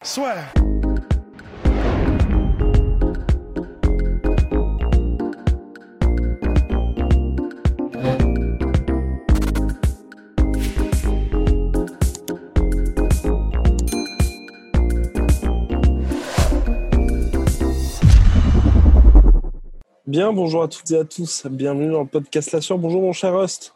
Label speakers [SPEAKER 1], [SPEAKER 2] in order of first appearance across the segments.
[SPEAKER 1] Swear. Bien, bonjour à toutes et à tous. Bienvenue dans le podcast La. Bonjour mon cher Rust.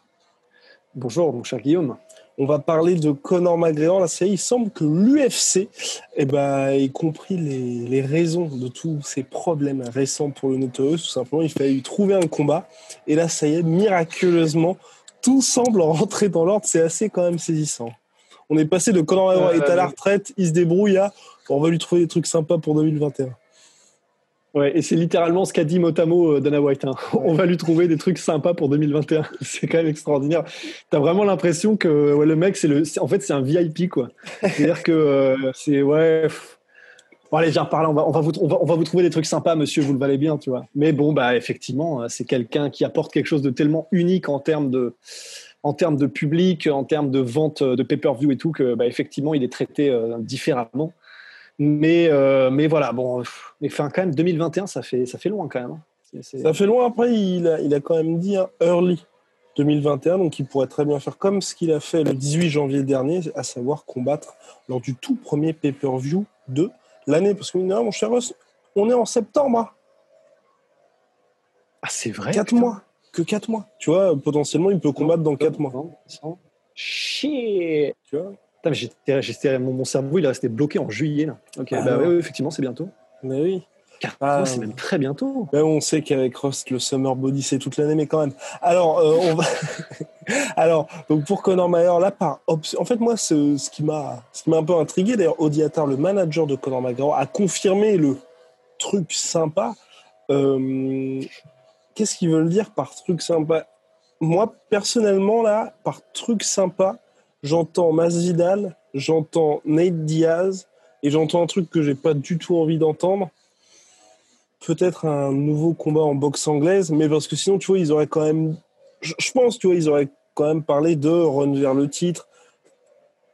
[SPEAKER 2] Bonjour mon cher Guillaume.
[SPEAKER 1] On va parler de Conor McGregor. Là, il semble que l'UFC eh ben, ait compris les, les, raisons de tous ces problèmes récents pour le Notorious. Tout simplement, il fallait lui trouver un combat. Et là, ça y est, miraculeusement, tout semble rentrer dans l'ordre. C'est assez quand même saisissant. On est passé de Conor McGregor est à la retraite, il se débrouille à on va lui trouver des trucs sympas pour 2021.
[SPEAKER 2] Ouais, et c'est littéralement ce qu'a dit Motamo euh, Dana White. Hein. On va lui trouver des trucs sympas pour 2021. c'est quand même extraordinaire. T'as vraiment l'impression que ouais, le mec, c'est le, en fait, c'est un VIP quoi. C'est-à-dire que euh, c'est ouais. Bon, allez, viens par là. On va, on va, vous, on va, on va vous trouver des trucs sympas, monsieur. Vous le valez bien, tu vois. Mais bon, bah effectivement, c'est quelqu'un qui apporte quelque chose de tellement unique en termes de, en termes de public, en termes de vente de pay-per-view et tout, que bah, effectivement, il est traité euh, différemment. Mais, euh, mais voilà, bon, mais enfin, quand même, 2021, ça fait, ça fait loin quand même. Hein.
[SPEAKER 1] Ça fait loin. Après, il a, il a quand même dit un early 2021, donc il pourrait très bien faire comme ce qu'il a fait le 18 janvier dernier, à savoir combattre lors du tout premier pay-per-view de l'année. Parce que, mon cher Ross, on est en septembre. Hein.
[SPEAKER 2] Ah, c'est vrai
[SPEAKER 1] 4 mois. Que 4 mois. Tu vois, potentiellement, il peut combattre dans 4 mois.
[SPEAKER 2] Chier. Tu vois J'étais, mon, mon, cerveau, il est resté bloqué en juillet. Là.
[SPEAKER 1] Ah
[SPEAKER 2] bah, oui, effectivement, c'est bientôt.
[SPEAKER 1] Mais oui.
[SPEAKER 2] Ah, c'est même très bientôt.
[SPEAKER 1] Ben, on sait qu'avec Rust, le Summer Body, c'est toute l'année, mais quand même. Alors, euh, on va... Alors, donc pour Conor Mayer, là, par option... En fait, moi, ce, ce qui m'a un peu intrigué, d'ailleurs, Odiatar, le manager de Conor McGregor, a confirmé le truc sympa. Euh... Qu'est-ce qu'ils veulent dire par truc sympa? Moi, personnellement, là, par truc sympa, j'entends Masvidal, j'entends Nate Diaz, et j'entends un truc que j'ai pas du tout envie d'entendre. Peut-être un nouveau combat en boxe anglaise, mais parce que sinon, tu vois, ils auraient quand même. Je, pense, tu vois, ils auraient quand même parlé de run vers le titre.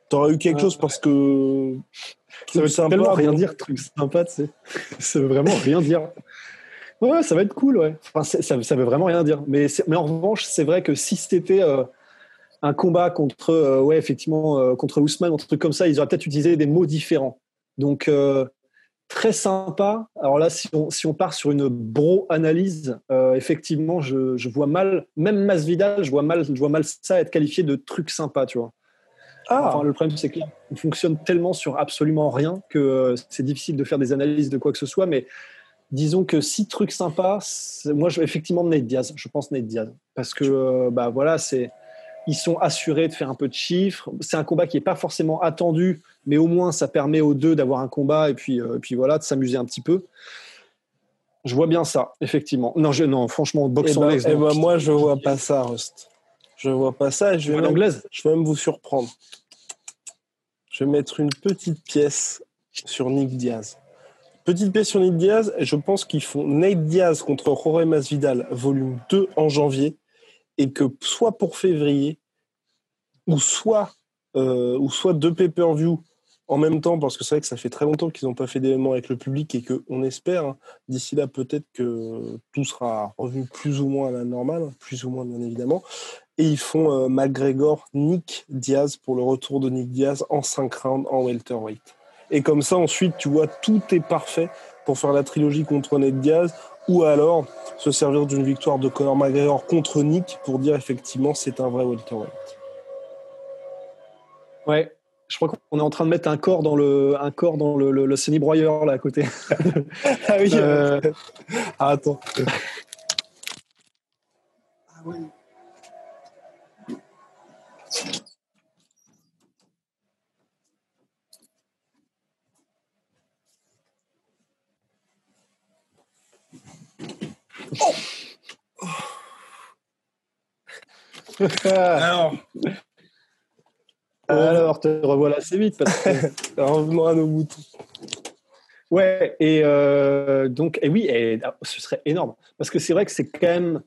[SPEAKER 1] T'aurais eu quelque chose parce que.
[SPEAKER 2] Ça veut sympa, tellement rien dire, truc sympa, tu sais. ça veut vraiment rien dire. Ouais, ça va être cool, ouais. Enfin, ça, ça veut vraiment rien dire. Mais, mais en revanche, c'est vrai que si c'était. Euh, un combat contre, euh, ouais, effectivement, euh, contre Ousmane, un truc comme ça, ils auraient peut-être utilisé des mots différents. Donc, euh, très sympa. Alors là, si on, si on part sur une bro-analyse, effectivement, je, je, vois mal, même Masvidal, je vois mal, je vois mal ça être qualifié de truc sympa, tu vois. Ah. Enfin, le problème, c'est qu'il fonctionne tellement sur absolument rien que c'est difficile de faire des analyses de quoi que ce soit. Mais disons que si truc sympa, moi, je, effectivement, Nate Diaz. Je pense Nate Diaz. Parce que, bah voilà, c'est ils sont assurés de faire un peu de chiffres. C'est un combat qui n'est pas forcément attendu, mais au moins ça permet aux deux d'avoir un combat et puis, euh, puis voilà, de s'amuser un petit peu. Je vois bien ça, effectivement. Non, je, non franchement, boxe
[SPEAKER 1] eh
[SPEAKER 2] anglaise.
[SPEAKER 1] Ben, eh ben, moi, je vois pas ça, Rust. Je vois pas ça. je vais, même, je vais même vous surprendre. Je vais mettre une petite pièce sur Nick Diaz. Petite pièce sur Nick Diaz, et je pense qu'ils font Nate Diaz contre Jorge Masvidal, volume 2 en janvier et que soit pour février, ou soit, euh, ou soit deux pay-per-view en même temps, parce que c'est vrai que ça fait très longtemps qu'ils n'ont pas fait d'événements avec le public et qu'on espère, hein, d'ici là, peut-être que tout sera revenu plus ou moins à la normale, plus ou moins bien évidemment. Et ils font euh, McGregor, Nick Diaz pour le retour de Nick Diaz en 5 rounds en welterweight. Et comme ça, ensuite, tu vois, tout est parfait pour faire la trilogie contre Nate Diaz ou alors se servir d'une victoire de Conor McGregor contre Nick pour dire effectivement c'est un vrai welterweight.
[SPEAKER 2] Ouais, je crois qu'on est en train de mettre un corps dans le, un corps dans le, le, broyeur là à côté.
[SPEAKER 1] ah oui. Euh, ah, attends.
[SPEAKER 2] Ah oui.
[SPEAKER 1] Alors,
[SPEAKER 2] alors, te revoilà assez vite. Parce
[SPEAKER 1] que... Revenons à nos moutons.
[SPEAKER 2] Ouais, et euh, donc, et oui, et, ah, ce serait énorme. Parce que c'est vrai que c'est quand même.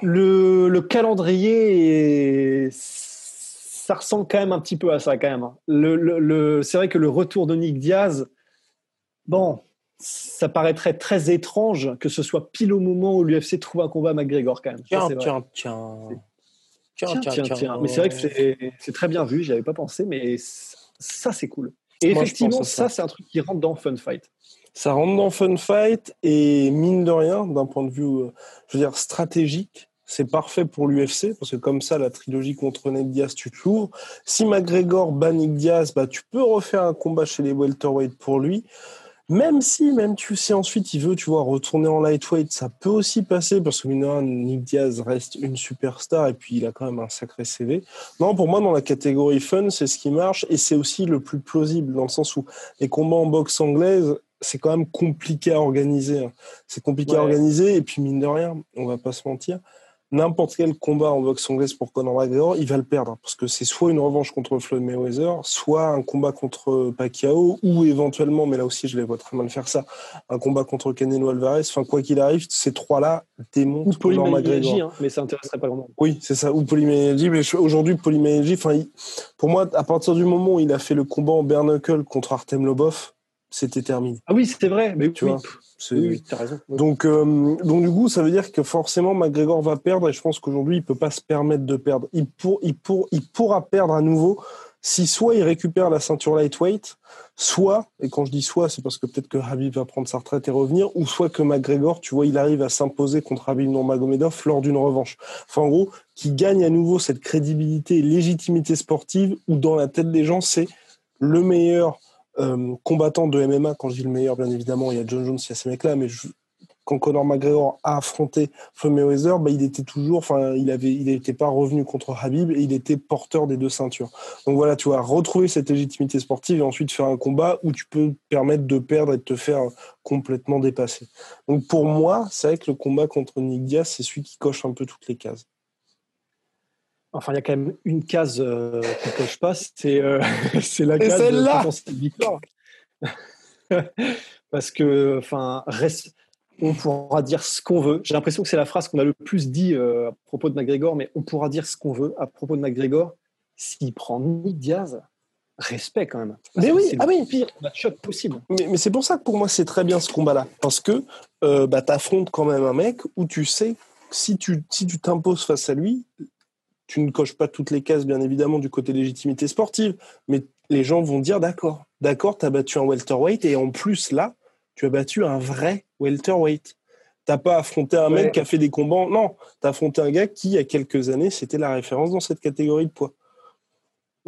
[SPEAKER 2] Le, le calendrier, ça ressemble quand même un petit peu à ça, quand même. Hein. Le, le, c'est vrai que le retour de Nick Diaz, bon, ça paraîtrait très étrange que ce soit pile au moment où l'UFC trouve un combat à McGregor, quand même.
[SPEAKER 1] Tiens, tiens, tiens.
[SPEAKER 2] Tiens, tiens, tiens, Mais c'est vrai que c'est très bien vu, j'y avais pas pensé, mais ça, c'est cool. Et effectivement, ça, c'est un truc qui rentre dans Fun Fight.
[SPEAKER 1] Ça rentre dans Fun Fight et mine de rien, d'un point de vue, euh, je veux dire, stratégique, c'est parfait pour l'UFC parce que comme ça, la trilogie contre Ned Diaz, tu te l'ouvres. Si McGregor bat Nick Diaz, bah, tu peux refaire un combat chez les welterweight pour lui. Même si, même tu sais, ensuite il veut, tu vois, retourner en lightweight, ça peut aussi passer parce que Nick Diaz reste une superstar et puis il a quand même un sacré CV. Non, pour moi, dans la catégorie fun, c'est ce qui marche et c'est aussi le plus plausible dans le sens où les combats en boxe anglaise, c'est quand même compliqué à organiser. Hein. C'est compliqué à organiser et puis mine de rien, on va pas se mentir, n'importe quel combat en boxe anglaise pour Conor McGregor, il va le perdre parce que c'est soit une revanche contre Floyd Mayweather, soit un combat contre Pacquiao ou éventuellement, mais là aussi je les vois très mal faire ça, un combat contre Canelo Alvarez. Enfin quoi qu'il arrive, ces trois-là démontrent Conor McGregor.
[SPEAKER 2] Hein, mais ça intéresserait pas vraiment.
[SPEAKER 1] Oui, c'est ça. Ou Polyménégie, mais aujourd'hui Polyménégie, enfin pour moi, à partir du moment où il a fait le combat en bare knuckle contre Artem Lobov, c'était terminé.
[SPEAKER 2] Ah oui, c'était vrai, mais tu vois.
[SPEAKER 1] Oui, as raison. Donc, euh, donc du coup, ça veut dire que forcément, McGregor va perdre et je pense qu'aujourd'hui, il peut pas se permettre de perdre. Il, pour, il, pour, il pourra perdre à nouveau si soit il récupère la ceinture lightweight, soit, et quand je dis soit, c'est parce que peut-être que Habib va prendre sa retraite et revenir, ou soit que McGregor, tu vois, il arrive à s'imposer contre Habib Nurmagomedov lors d'une revanche. Enfin, en gros, qui gagne à nouveau cette crédibilité et légitimité sportive où dans la tête des gens, c'est le meilleur euh, combattant de MMA, quand je dis le meilleur, bien évidemment, il y a John Jones, il y a ces mecs-là, mais quand Conor McGregor a affronté Floyd Mayweather, bah, il était toujours, enfin, il il n'était pas revenu contre Habib et il était porteur des deux ceintures. Donc voilà, tu vas retrouver cette légitimité sportive et ensuite faire un combat où tu peux te permettre de perdre et de te faire complètement dépasser. Donc pour moi, c'est vrai que le combat contre Nick Diaz, c'est celui qui coche un peu toutes les cases.
[SPEAKER 2] Enfin, il y a quand même une case euh, qui ne coche pas, c'est euh, la case
[SPEAKER 1] celle-là
[SPEAKER 2] de victoire. Parce que, enfin, reste, on pourra dire ce qu'on veut. J'ai l'impression que c'est la phrase qu'on a le plus dit euh, à propos de McGregor, mais on pourra dire ce qu'on veut à propos de McGregor. S'il prend Nick Diaz, respect quand même.
[SPEAKER 1] mais oui,
[SPEAKER 2] c'est
[SPEAKER 1] ah
[SPEAKER 2] oui. pire match possible.
[SPEAKER 1] Mais, mais c'est pour ça que pour moi, c'est très bien ce combat-là. Parce que bah, tu affrontes quand même un mec où tu sais si tu si tu t'imposes face à lui, tu ne coches pas toutes les cases, bien évidemment, du côté légitimité sportive, mais les gens vont dire d'accord, d'accord, tu as battu un welterweight et en plus, là, tu as battu un vrai welterweight. T'as pas affronté un mec qui a fait des combats. Non, tu as affronté un gars qui, il y a quelques années, c'était la référence dans cette catégorie de poids.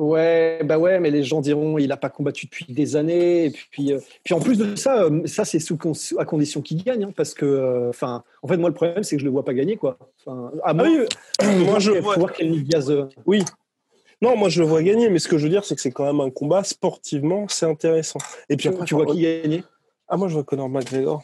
[SPEAKER 2] Ouais, bah ouais, mais les gens diront il n'a pas combattu depuis des années. Et puis, euh, puis en plus de ça, euh, ça c'est sous à condition qu'il gagne, hein, parce que, euh, enfin, en fait, moi le problème c'est que je le vois pas gagner, quoi. Enfin,
[SPEAKER 1] ah, moi, moi je vois.
[SPEAKER 2] voir quel Diaz.
[SPEAKER 1] Oui. Non, moi je le vois gagner, mais ce que je veux dire, c'est que c'est quand même un combat sportivement, c'est intéressant.
[SPEAKER 2] Et puis après, tu vois qui gagner
[SPEAKER 1] Ah, moi je vois Conor McGregor.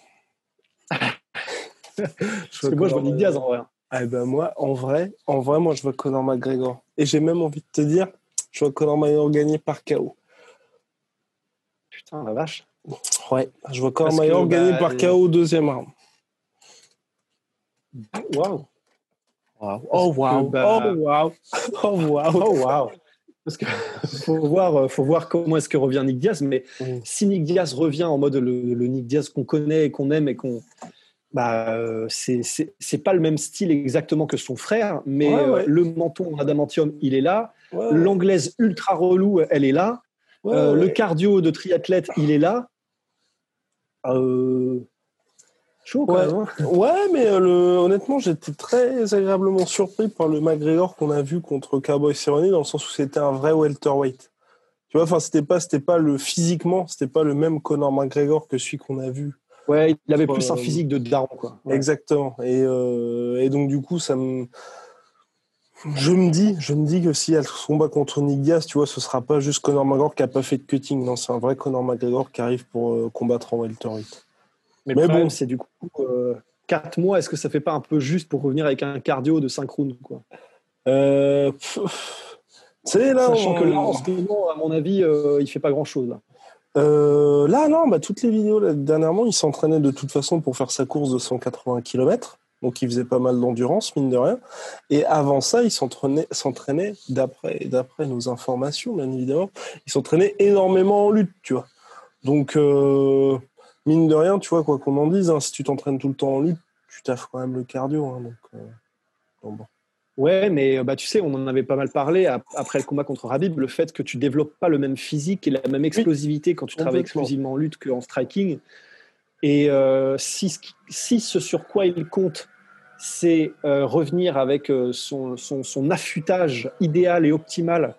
[SPEAKER 2] parce que moi je vois Nick Diaz en vrai.
[SPEAKER 1] Ah ben moi, en vrai, en vrai, moi je vois Conor McGregor. Et j'ai même envie de te dire, je vois Conor McGregor gagner par KO.
[SPEAKER 2] Putain, la vache.
[SPEAKER 1] Ouais, je vois Conor McGregor gagner bah, par KO au deuxième round.
[SPEAKER 2] Waouh.
[SPEAKER 1] Oh waouh.
[SPEAKER 2] Bah,
[SPEAKER 1] oh waouh.
[SPEAKER 2] Oh waouh. Oh waouh. Parce qu'il faut voir, euh, faut voir comment est-ce que revient Nick Diaz. Mais mm. si Nick Diaz revient en mode le, Nick Diaz qu'on connaît et qu'on aime et qu'on, bah, euh, c'est pas le même style exactement que son frère, mais euh, le menton en adamantium, il est là. L'anglaise ultra relou, elle est là. Euh, le cardio de triathlète, il est là. Euh...
[SPEAKER 1] Chaud, quand ouais. Même, hein. ouais, mais euh, le... honnêtement, j'étais très agréablement surpris par le McGregor qu'on a vu contre Cowboy Cerrone, dans le sens où c'était un vrai welterweight. Tu vois, enfin, c'était pas, c'était pas le physiquement, c'était pas le même Conor McGregor que celui qu'on a vu.
[SPEAKER 2] Ouais, il avait plus un physique de daron, quoi.
[SPEAKER 1] Exactement. Et, et donc, du coup, ça me je me dis, je me dis que si elle combat contre Nick Diaz, tu vois, ce sera pas juste Conor McGregor qui a pas fait de cutting. Non, c'est un vrai Conor McGregor qui arrive pour euh, combattre en welterweight.
[SPEAKER 2] Mais, bon, c'est du coup, euh, 4 mois, est-ce que ça fait pas un peu juste pour revenir avec un cardio de 5 rounds quoi?
[SPEAKER 1] Euh,
[SPEAKER 2] là, Sachant que là, en ce moment, à mon avis, euh, il fait pas grand-chose. Là.
[SPEAKER 1] Euh, là, non, bah, toutes les vidéos, là, dernièrement, il s'entraînait de toute façon pour faire sa course de 180 km. Donc, il faisait pas mal d'endurance, mine de rien. Et avant ça, il s'entraînait, d'après, d'après nos informations, bien évidemment, il s'entraînait énormément en lutte, tu vois. Donc, euh, mine de rien, tu vois, quoi qu'on en dise, hein, si tu t'entraînes tout le temps en lutte, tu taffes quand même le cardio. Hein, donc, euh, bon.
[SPEAKER 2] Ouais, mais bah, tu sais, on en avait pas mal parlé après le combat contre Rabib, le fait que tu développes pas le même physique et la même explosivité quand tu travailles exclusivement en lutte qu'en striking. Et euh, si, si, ce sur quoi il compte, c'est euh, revenir avec euh, son, son, son, affûtage idéal et optimal,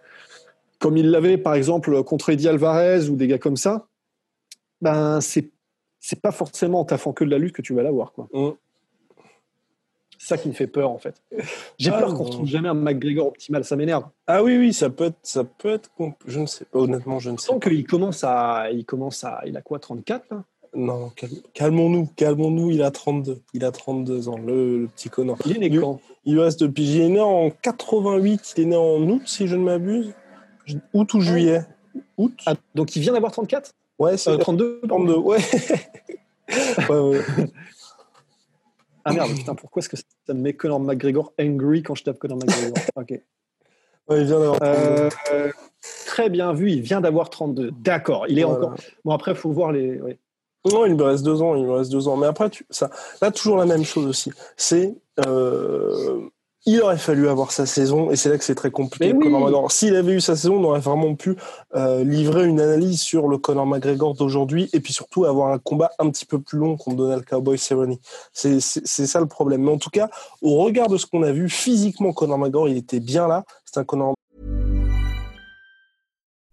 [SPEAKER 2] comme il l'avait par exemple contre Eddie Alvarez ou des gars comme ça, ben c'est c'est pas forcément en taffant que de la lutte que tu vas l'avoir. Quoi. Mm ça qui me fait peur en fait. J'ai ah, peur qu'on retrouve jamais un McGregor optimal, ça m'énerve.
[SPEAKER 1] Ah oui oui, ça peut être ça peut être je ne sais pas honnêtement, je ne sais
[SPEAKER 2] pas. qu'il commence à il commence à il a quoi 34 là?
[SPEAKER 1] Non, calmons-nous, calmons-nous, il a 32, il a 32 ans le, petit Connor.
[SPEAKER 2] Il est né quand
[SPEAKER 1] Il reste depuis il est né en 88, il est né en août si je ne m'abuse. Août ou juillet Août.
[SPEAKER 2] Ah, donc il vient d'avoir 34
[SPEAKER 1] Ouais, c'est
[SPEAKER 2] 32
[SPEAKER 1] euh, 32, ouais. ouais, ouais.
[SPEAKER 2] Ah merde, putain, pourquoi est-ce que ça me met Conor McGregor angry quand je tape Conor McGregor Ok.
[SPEAKER 1] il vient d'avoir euh,
[SPEAKER 2] très bien vu, il vient d'avoir 32. D'accord, il est encore. Bon, après, il faut voir les.
[SPEAKER 1] Non, il me reste deux ans, il me reste deux ans. Mais après, tu... ça... là, toujours la même chose aussi. C'est. Euh il aurait fallu avoir sa saison, et c'est là que c'est très compliqué. S'il avait eu sa saison, on aurait vraiment pu euh, livrer une analyse sur le Conor McGregor d'aujourd'hui, et puis surtout avoir un combat un petit peu plus long contre Donald Cowboy Cerrone. C'est ça le problème. Mais en tout cas, au regard de ce qu'on a vu, physiquement, Conor McGregor, il était bien là. C'est un Conor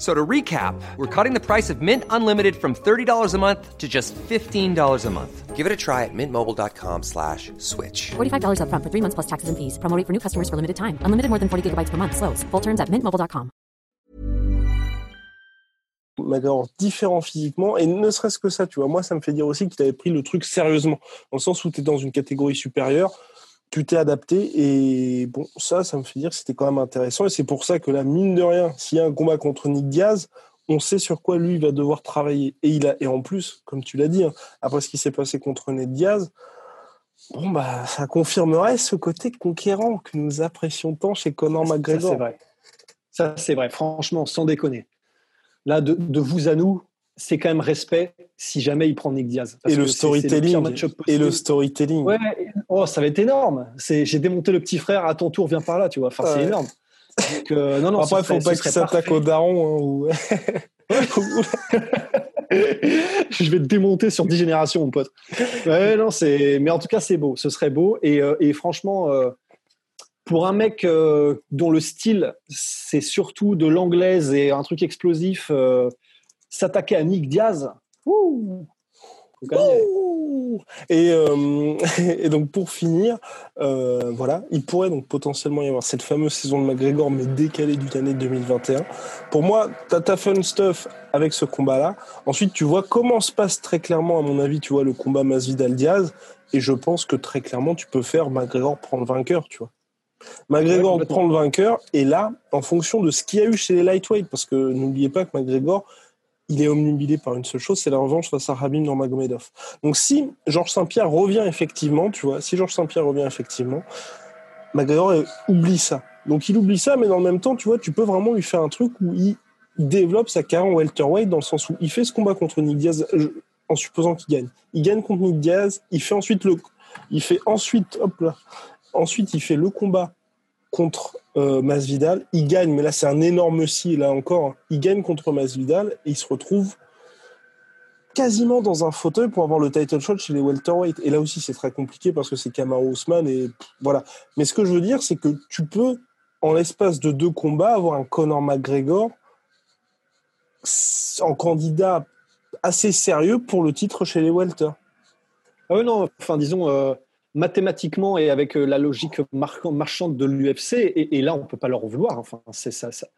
[SPEAKER 3] So to recap, we're cutting the price of Mint Unlimited from $30 a month to just $15 a month. Give it a try at mintmobile.com slash switch.
[SPEAKER 4] $45 up front for three months plus taxes and fees. Promoting for new customers for limited time. Unlimited more than 40 gigabytes per month. Slows. Full terms at mintmobile.com.
[SPEAKER 1] McGregor différent physiquement, et ne serait-ce que ça, tu vois, moi ça me fait dire aussi qu'il avait pris le truc sérieusement, dans le sens où tu es dans une catégorie supérieure, tu t'es adapté et bon, ça, ça me fait dire que c'était quand même intéressant. Et c'est pour ça que là, mine de rien, s'il y a un combat contre Nick Diaz, on sait sur quoi lui va devoir travailler. Et, il a, et en plus, comme tu l'as dit, hein, après ce qui s'est passé contre Nick Diaz, bon, bah, ça confirmerait ce côté conquérant que nous apprécions tant chez Conor McGregor.
[SPEAKER 2] Ça, c'est vrai. Ça, c'est vrai, franchement, sans déconner. Là, de, de vous à nous, c'est quand même respect si jamais il prend Nick Diaz.
[SPEAKER 1] et, le storytelling, et le storytelling.
[SPEAKER 2] Ouais, oh, ça va être énorme. J'ai démonté le petit frère, à ton tour, viens par là, tu vois. Enfin, c'est énorme.
[SPEAKER 1] Euh, non, non, Après, il faut pas qu'il s'attaque au daron. Hein,
[SPEAKER 2] je vais te démonter sur 10 générations, mon pote. Ouais, non, mais en tout cas, c'est beau. Ce serait beau. Et, euh, et franchement, euh, pour un mec dont le style, c'est surtout de l'anglaise et un truc explosif s'attaquer à Nick Diaz.
[SPEAKER 1] et, euh, et, donc pour finir, euh, voilà, il pourrait donc potentiellement y avoir cette fameuse saison de McGregor, mais décalée du année 2021. Pour moi, t'as ta fun stuff avec ce combat-là. Ensuite, tu vois comment se passe très clairement, à mon avis, tu vois le combat Masvidal-Diaz, et je pense que très clairement, tu peux faire McGregor prendre vainqueur, tu vois. McGregor prend le vainqueur, et là, en fonction de ce qu'il y a eu chez les lightweight, parce que n'oubliez pas que McGregor, il est omnubilé par une seule chose, c'est la revanche face à Rabim Nurmagomedov. Donc si Georges Saint-Pierre revient effectivement, tu vois, si Georges Saint-Pierre revient effectivement, McGregor oublie ça. Donc il oublie ça, mais dans le même temps, tu vois, tu peux vraiment lui faire un truc où il développe sa carrière en welterweight dans le sens où il fait ce combat contre Nick Diaz en supposant qu'il gagne. Il gagne contre Nick Diaz, il fait ensuite le, il fait ensuite, hop là, ensuite il fait le combat contre euh, Masvidal. Il gagne, mais là c'est un énorme si, là encore. Hein. Il gagne contre Masvidal et il se retrouve quasiment dans un fauteuil pour avoir le title shot chez les welterweight. Et là aussi c'est très compliqué parce que c'est Kamaru Usman et voilà. Mais ce que je veux dire, c'est que tu peux, en l'espace de deux combats, avoir un Conor McGregor en candidat assez sérieux pour le titre chez les welter.
[SPEAKER 2] Ah oui, non, enfin, disons, mathématiquement et avec la logique marchande de l'UFC, et, là, on ne peut pas leur vouloir. Enfin, c'est ça, ça,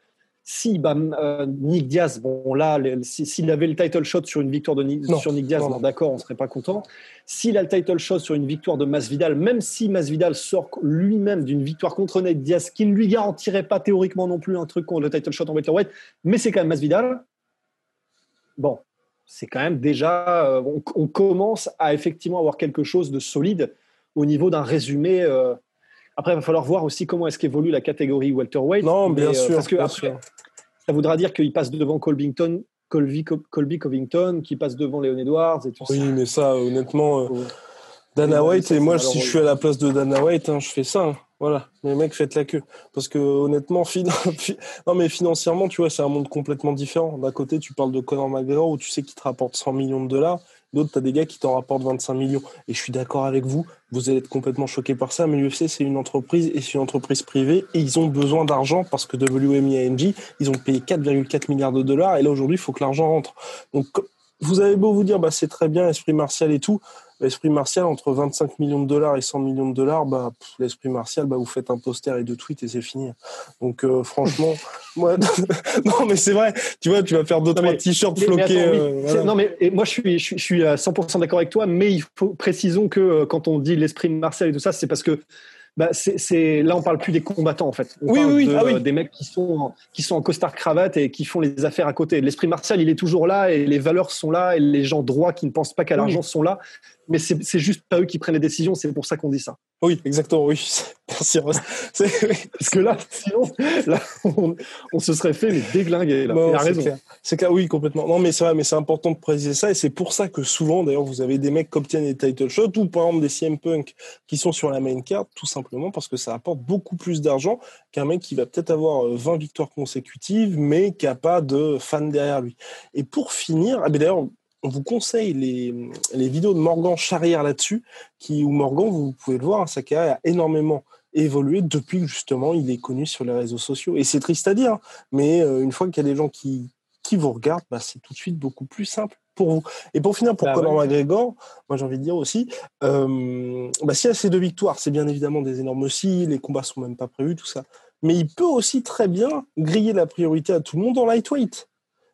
[SPEAKER 2] si bah, euh, Nick Diaz, bon là, s'il avait le title shot sur une victoire de Nick, sur Nick Diaz, d'accord, on serait pas content. S'il a le title shot sur une victoire de Masvidal, même si Masvidal sort lui-même d'une victoire contre Nick Diaz, qui ne lui garantirait pas théoriquement non plus un truc contre le title shot en welterweight, mais c'est quand même Masvidal. Bon, c'est quand même déjà, euh, on, commence à effectivement avoir quelque chose de solide au niveau d'un résumé. Euh, après, il va falloir voir aussi comment est-ce qu'évolue la catégorie welterweight.
[SPEAKER 1] Non, bien euh, sûr. Parce que ça
[SPEAKER 2] voudra dire qu'il passe devant Colbington, Colby, Colby Covington, qui passe devant Leon Edwards et tout
[SPEAKER 1] oui, mais ça, honnêtement, euh, Dana White, et moi, si je suis à la place de Dana White, hein, je fais ça. Hein. Voilà, les mecs, faites la queue. Parce que honnêtement, non, mais financièrement, tu vois, c'est un monde complètement différent. D'un côté, tu parles de Conor McGregor où tu sais qu'il te rapporte 100 millions de dollars. D'autres, tu as des gars qui t'en rapportent 25 millions. Et je suis d'accord avec vous, vous allez être complètement choqués par ça, mais l'UFC, c'est une entreprise et c'est une entreprise privée et ils ont besoin d'argent parce que WMI ils ont payé 4,4 milliards de dollars et là, aujourd'hui, il faut que l'argent rentre. Donc, vous avez beau vous dire, bah, c'est très bien, esprit martial et tout, l'esprit martial, entre 25 millions de dollars et 100 millions de dollars, bah, l'esprit martial, bah, vous faites un poster et deux tweets et c'est fini. Donc, euh, franchement, moi, non, mais c'est vrai. Tu vois, tu vas faire deux, trois t-shirts floqués.
[SPEAKER 2] Euh, non, mais moi, je suis, je, suis à 100% d'accord avec toi, mais il faut, précisons que euh, quand on dit l'esprit martial et tout ça, c'est parce que bah, c'est là on parle plus des combattants en fait.
[SPEAKER 1] oui, oui,
[SPEAKER 2] ah oui. des mecs qui sont en, qui sont en costard cravate et qui font les affaires à côté. L'esprit martial, il est toujours là et les valeurs sont là et les gens droits qui ne pensent pas qu'à l'argent sont là mais c'est juste pas eux qui prennent les décisions, c'est pour ça qu'on dit ça.
[SPEAKER 1] Oui, exactement, oui. Merci Ross.
[SPEAKER 2] Parce que là, sinon, là, on, se serait fait mais déglinguer. Là.
[SPEAKER 1] raison. C'est clair, oui, complètement. Non, mais c'est vrai, mais c'est important de préciser ça, et c'est pour ça que souvent, d'ailleurs, vous avez des mecs qui obtiennent des title shots, ou par exemple des CM Punk qui sont sur la main card, tout simplement parce que ça apporte beaucoup plus d'argent qu'un mec qui va peut-être avoir 20 euh, victoires consécutives, mais qui n'a pas de fans derrière lui. Et pour finir, ah, d'ailleurs, on vous conseille les, les vidéos de Morgan Charrière là-dessus, qui, où Morgan, vous pouvez le voir, sa carrière a énormément évolué depuis que justement il est connu sur les réseaux sociaux. Et c'est triste à dire, mais euh, une fois qu'il y a des gens qui, qui vous regardent, bah, c'est tout de suite beaucoup plus simple pour vous. Et pour finir, pour bah Conor McGregor, moi j'ai envie de dire aussi, euh, bah, s'il y a ces deux victoires, c'est bien évidemment des énormes si, les combats sont même pas prévus, tout ça. Mais il peut aussi très bien griller la priorité à tout le monde en lightweight.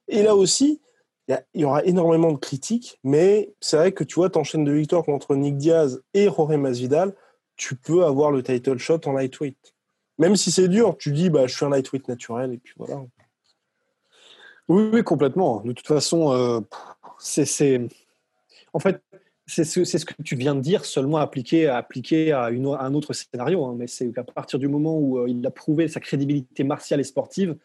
[SPEAKER 1] Et là aussi, il y, aura énormément de critiques, mais c'est vrai que tu vois, t'enchaînes de victoires contre Nick Diaz et Jorge Masvidal, tu peux avoir le title shot en lightweight. Même si c'est dur, tu dis, bah, je suis un lightweight naturel, et puis voilà.
[SPEAKER 2] Oui, complètement. De toute façon, euh, c'est, en fait, c'est ce, ce, que tu viens de dire, seulement appliqué, appliqué à, une, un autre scénario. Hein. mais c'est qu'à partir du moment où euh, il a prouvé sa crédibilité martiale et sportive,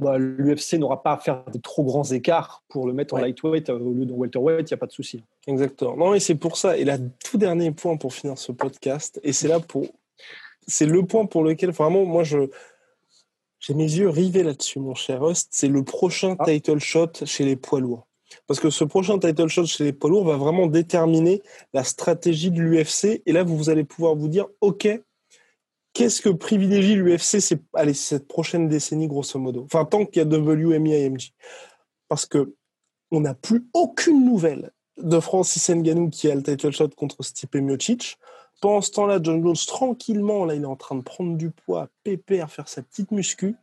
[SPEAKER 2] bah, l'UFC n'aura pas à faire de trop grands écarts pour le mettre en lightweight euh, au lieu de welterweight, il n'y a pas de souci.
[SPEAKER 1] Exactement. Non, mais c'est pour ça. Et là, tout dernier point pour finir ce podcast, et c'est là pour. C'est le point pour lequel vraiment, moi, je. J'ai mes yeux rivés là-dessus, mon cher Host. C'est le prochain ah. title shot chez les poids lourds. Parce que ce prochain title shot chez les poids lourds va vraiment déterminer la stratégie de l'UFC. Et là, vous allez pouvoir vous dire, OK, qu'est-ce que privilégie l'UFC cette prochaine décennie, grosso modo? Enfin, tant qu'il y a WMI AMG. Parce que on n'a plus aucune nouvelle de Francis Ngannou qui a le title shot contre Stipe Miocic. Pendant ce temps-là, John Jones, tranquillement, là, il est en train de prendre du poids, pépère, faire sa petite muscu.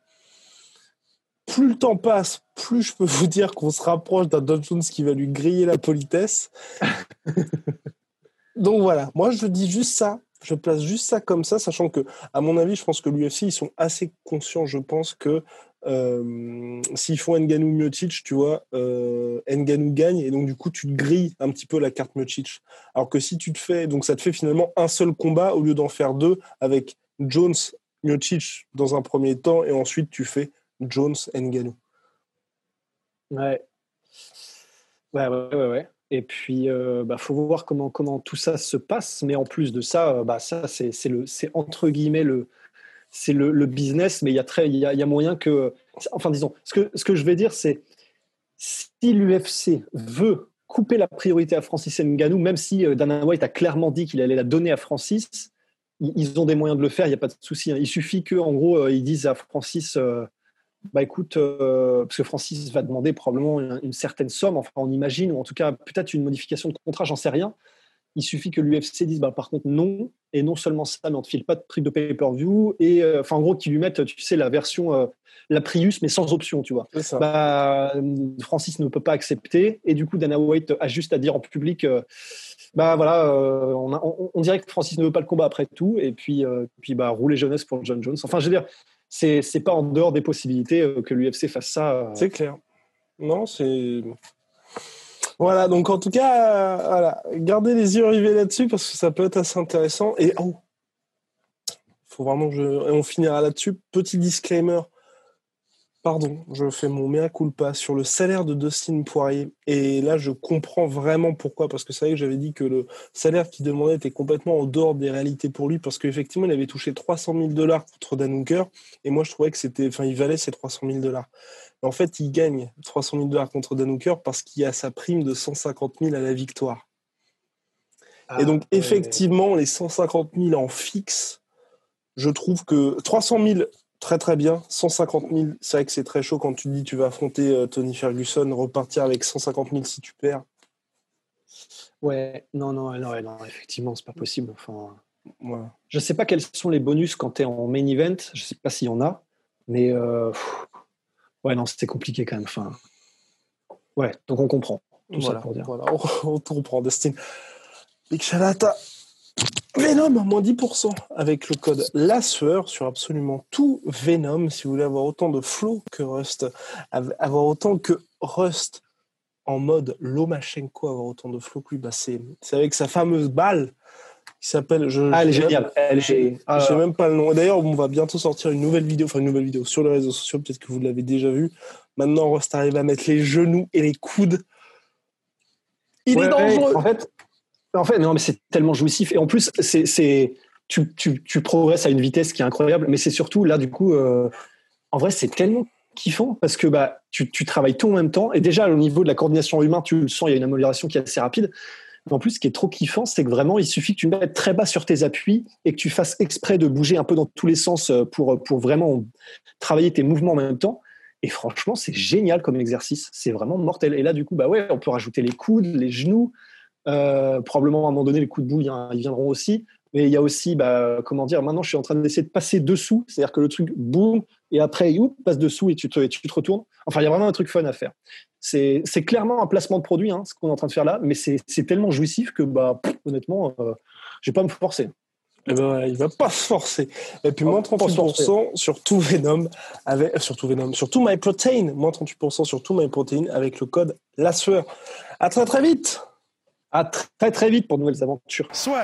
[SPEAKER 1] Plus le temps passe, plus je peux vous dire qu'on se rapproche d'un John Jones qui va lui griller la politesse. Donc voilà, moi je dis juste ça je place juste ça comme ça, sachant que, à mon avis, je pense que l'UFC, ils sont assez conscients, je pense, que euh, s'ils font Nganou Miocic, tu vois, euh, Nganou gagne, et donc du coup, tu te grilles un petit peu la carte Miocic. Alors que si tu te fais, donc ça te fait finalement un seul combat au lieu d'en faire deux avec Jones Miocic dans un premier temps, et ensuite tu fais Jones Nganou.
[SPEAKER 2] Ouais. Ouais, ouais, ouais, ouais. Et puis, il euh, bah, faut voir comment, tout ça se passe. Mais en plus de ça, euh, bah, ça c'est, entre guillemets le, business. Mais il y, a moyen que. Enfin, disons, ce que, ce que je vais dire, c'est si l'UFC veut couper la priorité à Francis Ngannou, même si euh, Dana White a clairement dit qu'il allait la donner à Francis, ils ont des moyens de le faire, il n'y a pas de souci. Hein. Il suffit qu'en gros, ils disent à Francis bah écoute, euh, parce que Francis va demander probablement une, certaine somme, enfin on imagine, ou en tout cas peut-être une modification de contrat, j'en sais rien. Il suffit que l'UFC dise, bah, par contre, non. Et non seulement ça, mais on ne te file pas de prix de pay-per-view. Et euh, enfin, en gros, qu'ils lui mettent, tu sais, la version, euh, la Prius, mais sans option, tu vois. Bah, Francis ne peut pas accepter. Et du coup, Dana White a juste à dire en public, bah voilà, on, on, dirait que Francis ne veut pas le combat après tout. Et puis, puis bah, rouler jeunesse pour John Jones. Enfin, je veux dire, c'est, pas en dehors des possibilités que l'UFC fasse ça.
[SPEAKER 1] C'est clair. Non, c'est. Voilà, donc en tout cas, voilà, gardez les yeux rivés là-dessus parce que ça peut être assez intéressant. Et oh, faut vraiment je. Et on finira là-dessus. Petit disclaimer. Pardon, je fais mon mea culpa sur le salaire de Dustin Poirier. Et là, je comprends vraiment pourquoi. Parce que c'est vrai que j'avais dit que le salaire qu'il demandait était complètement en dehors des réalités pour lui. Parce qu'effectivement, il avait touché 300 000 dollars contre Dan Hooker. Et moi, je trouvais que c'était. Enfin, il valait ces 300 000 dollars. En fait, il gagne 300 000 dollars contre Dan Hooker parce qu'il a sa prime de 150 000 à la victoire. et donc, ah, effectivement, les 150 000 en fixe, je trouve que 300 000, très très bien. 150 000, c'est vrai que c'est très chaud quand tu dis tu vas affronter euh, Tony Ferguson, repartir avec 150 000 si tu perds.
[SPEAKER 2] Ouais, non, non, non, non effectivement, c'est pas possible. Enfin, Je sais pas quels sont les bonus quand tu es en main event, je sais pas s'il y en a, mais euh, Ouais, non, c'était compliqué quand même. Enfin, ouais, donc on comprend. Tout
[SPEAKER 1] voilà,
[SPEAKER 2] ça pour dire.
[SPEAKER 1] Voilà, on, comprend, Dustin. Big Shalata. Venom, moins 10% avec le code La Sueur sur absolument tout Venom. Si vous voulez avoir autant de flow que Rust, avoir autant que Rust en mode Lomachenko, avoir autant de flow que lui, bah c'est avec sa fameuse balle qui s'appelle.
[SPEAKER 2] Ah, elle est géniale. Elle est...
[SPEAKER 1] Je sais même pas le nom. D'ailleurs, on va bientôt sortir une nouvelle vidéo, enfin une nouvelle vidéo sur les réseaux sociaux. Peut-être que vous l'avez déjà vu. Maintenant, Rust arrive à mettre les genoux et les coudes.
[SPEAKER 2] Il est dangereux. En fait, en fait, non, mais c'est tellement jouissif. Et en plus, c'est, tu, tu, tu, progresses à une vitesse qui est incroyable. Mais c'est surtout là, du coup, euh, en vrai, c'est tellement kiffant parce que bah, tu, tu travailles tout en même temps. Et déjà, au niveau de la coordination humaine, tu le sens, il y a une amélioration qui est assez rapide. En plus, ce qui est trop kiffant, c'est que vraiment, il suffit que tu mettes très bas sur tes appuis et que tu fasses exprès de bouger un peu dans tous les sens euh, pour, pour vraiment travailler tes mouvements en même temps. Et franchement, c'est génial comme exercice. C'est vraiment mortel. Et là, du coup, bah ouais, on peut rajouter les coudes, les genoux. Euh, probablement à un moment donné, les coups de boule, ils viendront aussi. Mais il y a aussi, bah, comment dire, maintenant je suis en train d'essayer de passer dessous, c'est-à-dire que le truc boum, et après, il passe dessous et tu te, tu te retournes. Enfin, il y a vraiment un truc fun à faire. C'est clairement un placement de produit, hein, ce qu'on est en train de faire là, mais c'est tellement jouissif que, bah, honnêtement, euh, je vais pas me forcer.
[SPEAKER 1] Eh ben, il va pas se forcer. Et puis, moins 38% sur tout Venom, avec, euh, sur tout Venom, sur tout MyProtein, moins 38% sur tout MyProtein avec le code La Sueur. À très très vite!
[SPEAKER 2] À très très vite pour de nouvelles aventures.
[SPEAKER 1] Soit.